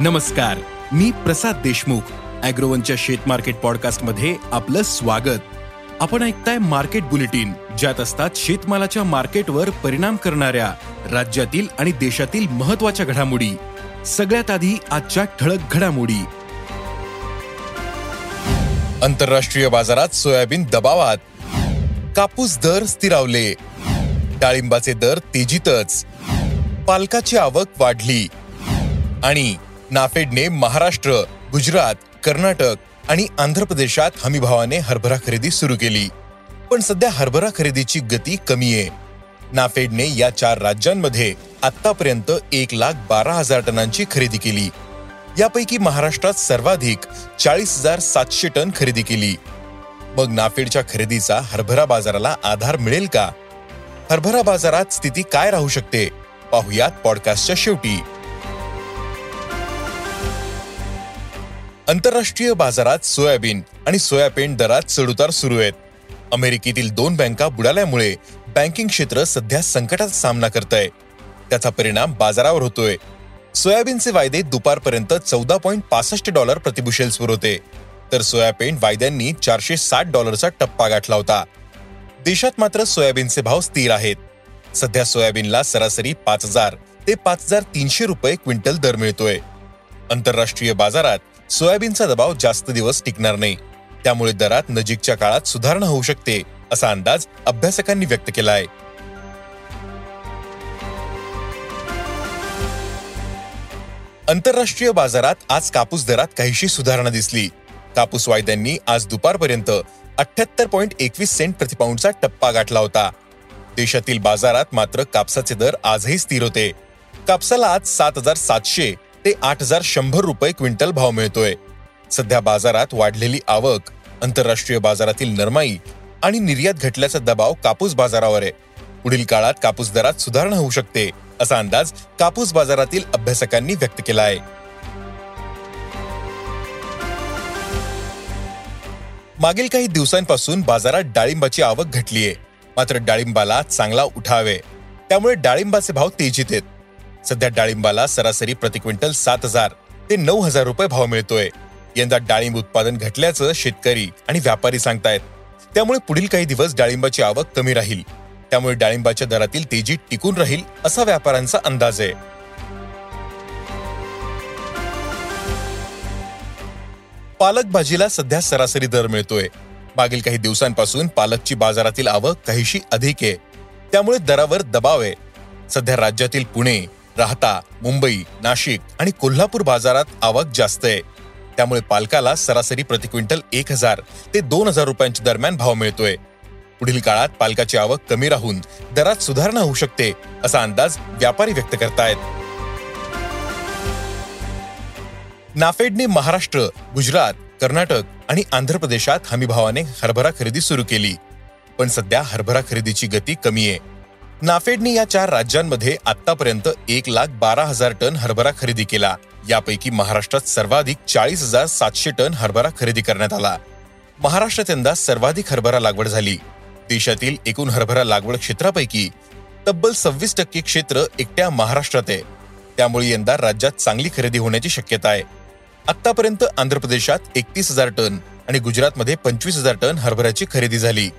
नमस्कार मी प्रसाद देशमुख अॅग्रोवनच्या शेत मार्केट पॉडकास्टमध्ये आपलं स्वागत. आपण ऐकताय मार्केट बुलेटिन ज्यात असतात शेतमालाच्या मार्केटवर परिणाम करणाऱ्या राज्यातील आणि देशातील महत्त्वाच्या घडामोडी. सगळ्यात आधी आजच्या ठळक घडामोडी. आंतरराष्ट्रीय बाजारात सोयाबीन दबावात. कापूस दर स्थिरावले. डाळिंबाचे दर तेजीतच. पालकाची आवक वाढली. आणि नाफेडने महाराष्ट्र गुजरात कर्नाटक आणि आंध्र प्रदेशात हमीभावाने हरभरा खरेदी सुरू केली. पण सध्या हरभरा खरेदीची गती कमी आहे. नाफेडने या चार राज्यांमध्ये आतापर्यंत एक लाख बारा हजार टनांची खरेदी केली. यापैकी महाराष्ट्रात सर्वाधिक चाळीस हजार सातशे टन खरेदी केली. मग नाफेडच्या खरेदीचा हरभरा बाजाराला आधार मिळेल का? हरभरा बाजारात स्थिती काय राहू शकते? पाहुयात पॉडकास्टच्या शेवटी. आंतरराष्ट्रीय बाजारात सोयाबीन आणि सोयाबीन दरात चढउतार सुरू आहेत. अमेरिकेतील दोन बँका बुडाल्यामुळे बँकिंग क्षेत्र सध्या संकटाचा सामना करत आहे त्याचा परिणाम बाजारावर होतोय. सोयाबीनचे वायदे दुपारपर्यंत चौदा पॉईंट पासष्ट डॉलर प्रतिबुशेल्सवर होते. तर सोयाबीन वायद्यांनी चारशे साठ डॉलरचा टप्पा गाठला होता. देशात मात्र सोयाबीनचे भाव स्थिर आहेत. सध्या सोयाबीनला सरासरी पाच हजार ते पाच हजार तीनशे रुपये क्विंटल दर मिळतोय. आंतरराष्ट्रीय बाजारात सोयाबीनचा दबाव जास्त दिवस टिकणार नाही. त्यामुळे दरात नजीकच्या काळात सुधारणा होऊ शकते असा अंदाज अभ्यासकांनी व्यक्त केला आहे आंतरराष्ट्रीय बाजारात आज कापूस दरात काहीशी सुधारणा दिसली. कापूस वायद्यांनी आज दुपारपर्यंत अठ्याहत्तर पॉईंट एकवीस सेंट प्रतिपाऊंडचा टप्पा गाठला होता. देशातील बाजारात मात्र कापसाचे दर आजही स्थिर होते. कापसाला आज सात हजार सातशे ते आठ हजार शंभर रुपये क्विंटल भाव मिळतोय. सध्या बाजारात वाढलेली आवक आंतरराष्ट्रीय बाजारातील नरमाई आणि निर्यात घटल्याचा दबाव कापूस बाजारावर आहे. पुढील काळात कापूस दरात सुधारणा होऊ शकते असा अंदाज कापूस बाजारातील अभ्यासकांनी व्यक्त केला आहे. मागील काही दिवसांपासून बाजारात डाळिंबाची आवक घटलीये मात्र डाळिंबाला चांगला उठावे त्यामुळे डाळिंबाचे भाव तेजीत आहेत. सध्या डाळिंबाला सरासरी प्रति क्विंटल सात हजार ते नऊ हजार रुपये भाव मिळतोय. यंदा डाळिंब उत्पादन घटल्याचं शेतकरी आणि व्यापारी सांगतायत. त्यामुळे पुढील काही दिवस डाळिंबाची आवक कमी राहील. त्यामुळे डाळिंबाच्या दरातील तेजी टिकून राहील असा व्यापाऱ्यांचा अंदाज आहे. पालक भाजीला सध्या सरासरी दर मिळतोय. मागील काही दिवसांपासून पालकची बाजारातील आवक काहीशी अधिक आहे. त्यामुळे दरावर दबाव आहे. सध्या राज्यातील पुणे राहता मुंबई नाशिक आणि कोल्हापूर बाजारात आवक जास्त आहे. त्यामुळे पालकाला सरासरी प्रति क्विंटल एक हजार ते दोन हजार रुपयांच्या दरम्यान भाव मिळतोय. पुढील काळात पालकाची आवक कमी राहून दरात सुधारणा होऊ शकते असा अंदाज व्यापारी व्यक्त करतायत. नाफेडने महाराष्ट्र गुजरात कर्नाटक आणि आंध्र प्रदेशात हमीभावाने हरभरा खरेदी सुरू केली. पण सध्या हरभरा खरेदीची गती कमी आहे. नाफेडने या चार राज्यांमध्ये आतापर्यंत एक लाख बारा हजार टन हरभरा खरेदी केला. यापैकी महाराष्ट्रात सर्वाधिक चाळीस हजार सातशे टन हरभरा खरेदी करण्यात आला. महाराष्ट्रात यंदा सर्वाधिक हरभरा लागवड झाली. देशातील एकूण हरभरा लागवड क्षेत्रापैकी तब्बल सव्वीस टक्के क्षेत्र एकट्या महाराष्ट्रात आहे. त्यामुळे यंदा राज्यात चांगली खरेदी होण्याची शक्यता आहे. आतापर्यंत आंध्र प्रदेशात एकतीस हजार टन आणि गुजरातमध्ये पंचवीस हजार टन हरभऱ्याची खरेदी झाली.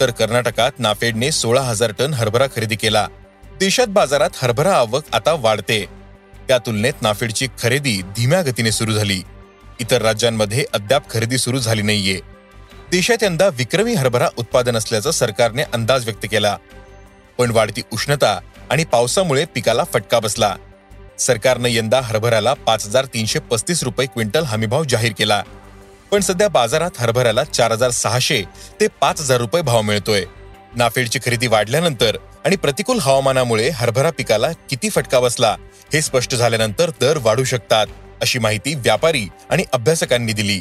तर कर्नाटकात नाफेडने सोळा हजार टन हरभरा खरेदी केला. देशात बाजारात हरभरा आवक आता वाढते. त्या तुलनेत नाफेडची खरेदी धीम्या गतीने सुरू झाली. इतर राज्यांमध्ये अद्याप खरेदी सुरू झाली नाहीये. देशात यंदा विक्रमी हरभरा उत्पादन असल्याचा सरकारने अंदाज व्यक्त केला. पण वाढती उष्णता आणि पावसामुळे पिकाला फटका बसला. सरकारनं यंदा हरभऱ्याला पाच हजार तीनशे पस्तीस रुपये क्विंटल हमीभाव जाहीर केला. पण सध्या बाजारात हरभऱ्याला चार हजार सहाशे ते पाच हजार रुपये भाव मिळतोय. नाफेडची खरेदी वाढल्यानंतर आणि प्रतिकूल हवामानामुळे हरभरा पिकाला किती फटका बसला हे स्पष्ट झाल्यानंतर दर वाढू शकतात अशी माहिती व्यापारी आणि अभ्यासकांनी दिली.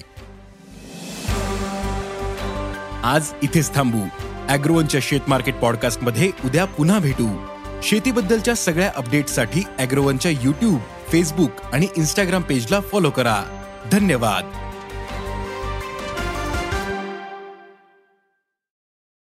आज इथेच थांबू. अॅग्रोवनच्या शेत मार्केट पॉडकास्टमध्ये उद्या पुन्हा भेटू. शेतीबद्दलच्या सगळ्या अपडेटसाठी अॅग्रोवनच्या युट्यूब फेसबुक आणि इन्स्टाग्राम पेजला फॉलो करा. धन्यवाद.